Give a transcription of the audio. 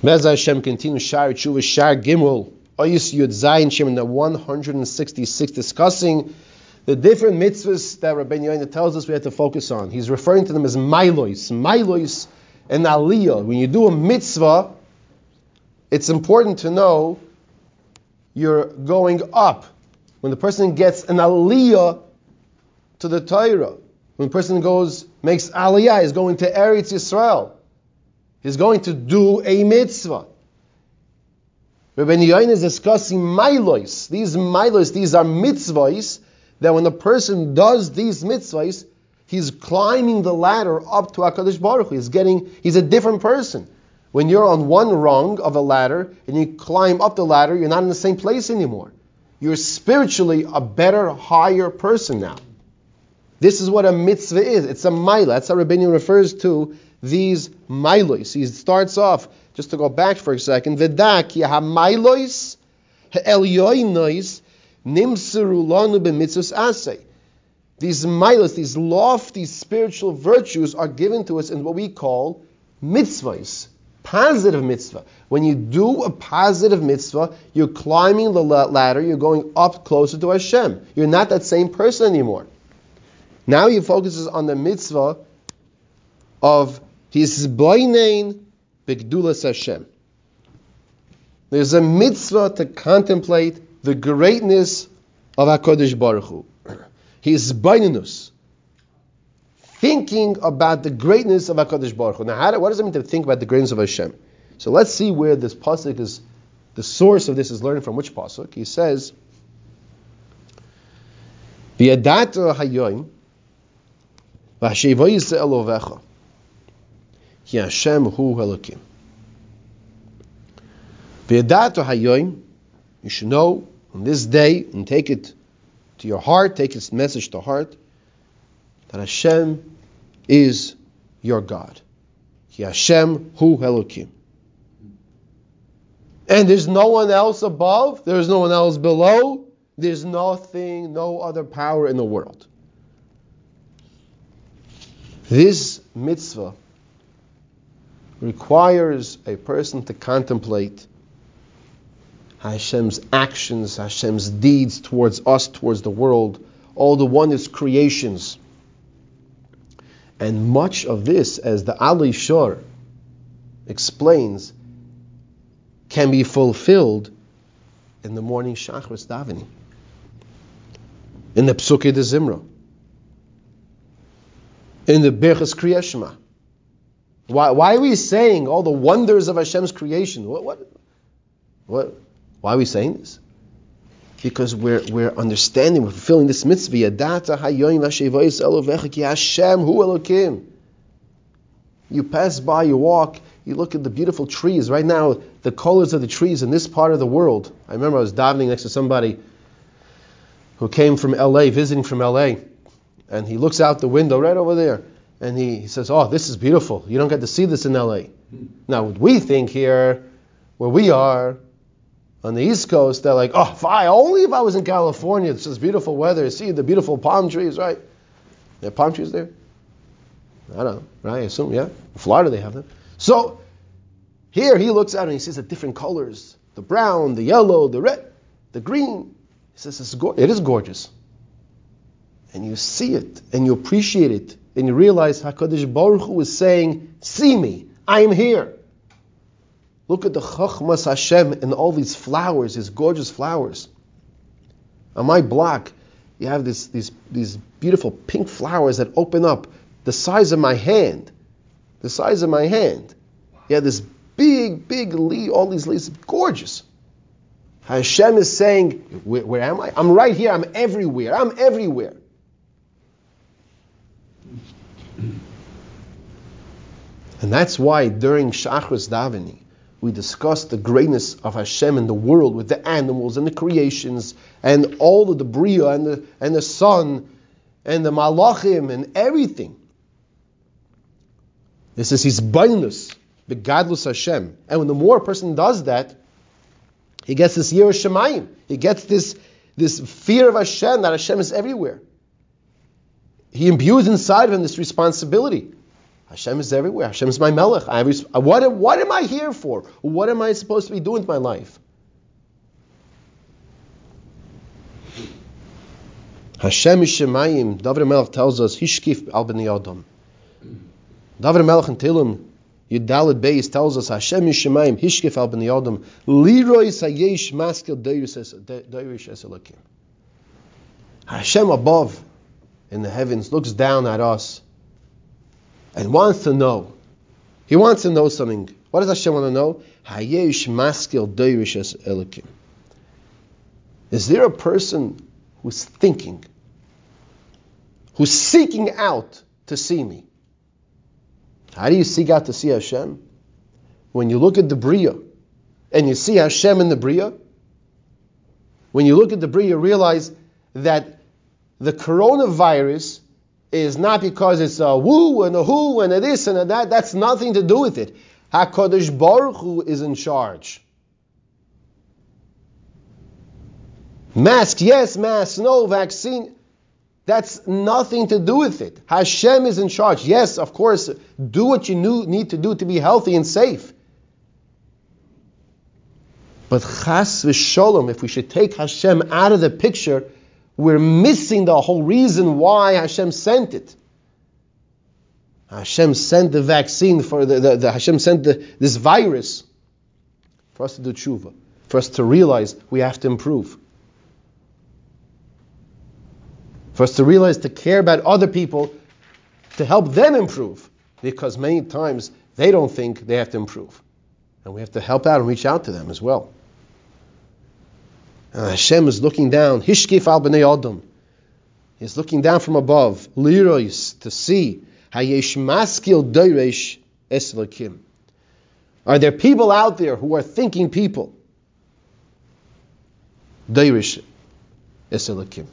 Bez Hashem continues Shar Tshuva Shar Gimel Oyus Yud Zayin Shem in the 166 discussing the different mitzvahs that Rabbi Yoina tells us we have to focus on. He's referring to them as milois, milois and aliyah. When you do a mitzvah, it's important to know you're going up. When the person gets an aliyah to the Torah, when a person goes makes aliyah, is going to Eretz Yisrael. He's going to do a mitzvah. Rabbi Yain is discussing milos. These milos, these are mitzvahs that when a person does these mitzvahs, he's climbing the ladder up to Hakadosh Baruch Hu. He's getting, he's a different person. When you're on one rung of a ladder and you climb up the ladder, you're not in the same place anymore. You're spiritually a better, higher person now. This is what a mitzvah is. It's a milah. That's how Rabbeinu refers to these milos. He starts off, just to go back for a second, Vedak ha-milos ha-elyoinois nimseru lanu b'mitzvahs asay. These milos, these lofty spiritual virtues are given to us in what we call mitzvahs, positive mitzvah. When you do a positive mitzvah, you're climbing the ladder, you're going up closer to Hashem. You're not that same person anymore. Now he focuses on the mitzvah of his boinein begdulas Hashem. There's a mitzvah to contemplate the greatness of Hakadosh Baruch Hu. His boinenus, thinking about the greatness of Hakadosh Baruch Hu. Now, how, what does it mean to think about the greatness of Hashem? So let's see where this pasuk is. The source of this is learned from which pasuk? He says, "V'yadata hayoim v'hashevoyis elovecha." Ki Hashem hu Elokim. V'yadato hayoim, you should know on this day and take it to your heart, take its message to heart, that Hashem is your God. Ki Hashem hu Elokim. And there's no one else above, there's no one else below, there's nothing, no other power in the world. This mitzvah requires a person to contemplate Hashem's actions, Hashem's deeds towards us, towards the world, all the wondrous creations. And much of this, as the Alei Shur explains, can be fulfilled in the morning Shachris davening, in the Psuke de Zimra, in the Birchas Kriyashma. Why, why are we saying all the wonders of Hashem's creation? What, what, what, why are we saying this? Because we're, we're understanding, we're fulfilling this mitzvah. Hashem hu Elokim. You pass by, you walk, you look at the beautiful trees. Right now, the colors of the trees in this part of the world. I remember I was davening next to somebody who came from LA, visiting from LA, and he looks out the window right over there and he, he says, "Oh, this is beautiful. You don't get to see this in L.A." Now, what we think here, where we are on the East Coast, they're like, "Oh, fine. Only if I was in California, it's just beautiful weather. See the beautiful palm trees, right? There are palm trees there. I don't know, right? I assume, yeah. In Florida, they have them. So here he looks out and he sees the different colors: the brown, the yellow, the red, the green. He says, "It's go- it is gorgeous." And you see it and you appreciate it and you realize Hakadosh Baruch Hu is saying, "See me, I am here." Look at the Chachmas Hashem and all these flowers, these gorgeous flowers. On my block, you have this, these these beautiful pink flowers that open up the size of my hand, the size of my hand. You have this big, big leaf, all these leaves, gorgeous. Hashem is saying, where, where am I? I'm right here. I'm everywhere. I'm everywhere. And that's why during Shachris Davening, we discuss the greatness of Hashem in the world with the animals and the creations and all of the Bria and the, and the sun and the Malachim and everything. This is his boinenus, the godless Hashem. And when the more a person does that, he gets this yiras Shemayim. He gets this, this fear of Hashem, that Hashem is everywhere. He imbues inside of him this responsibility Hashem is everywhere. Hashem is my melech. I res- uh, what, what am I here for? What am I supposed to be doing with my life? Hashem is Shemayim. David Melech tells us, Hishkif al b'nei Adam. David Melech in Tehillim, Yudalid Beis tells us, Hashem is Shemayim. Hishkif al b'nei Adam. Lirois sayesh maskil deirish es Hashem above in the heavens looks down at us and wants to know. He wants to know something. What does Hashem want to know? Is there a person who's thinking, who's seeking out to see me. How do you seek out to see Hashem? When you look at the Bria and you see Hashem in the Bria, when you look at the Bria, you realize that the coronavirus is not because it's a woo and a who and a this and a that. That's nothing to do with it. HaKadosh Baruch Hu is in charge. Mask, yes, mask, no, vaccine. That's nothing to do with it. Hashem is in charge. Yes, of course, do what you need to do to be healthy and safe. But chas v'sholom, if we should take Hashem out of the picture, we're missing the whole reason why Hashem sent it. Hashem sent the vaccine for the, the, the Hashem sent the, this virus for us to do tshuva, for us to realize we have to improve. for us to realize to care about other people, to help them improve, because many times they don't think they have to improve. And we have to help out and reach out to them as well. And Hashem is looking down, Hishkif al b'nei Adam. He's looking down from above, Lirois, to see Hayesh maskil doiresh eslakim. Are there people out there who are thinking people? Doirish eslakim.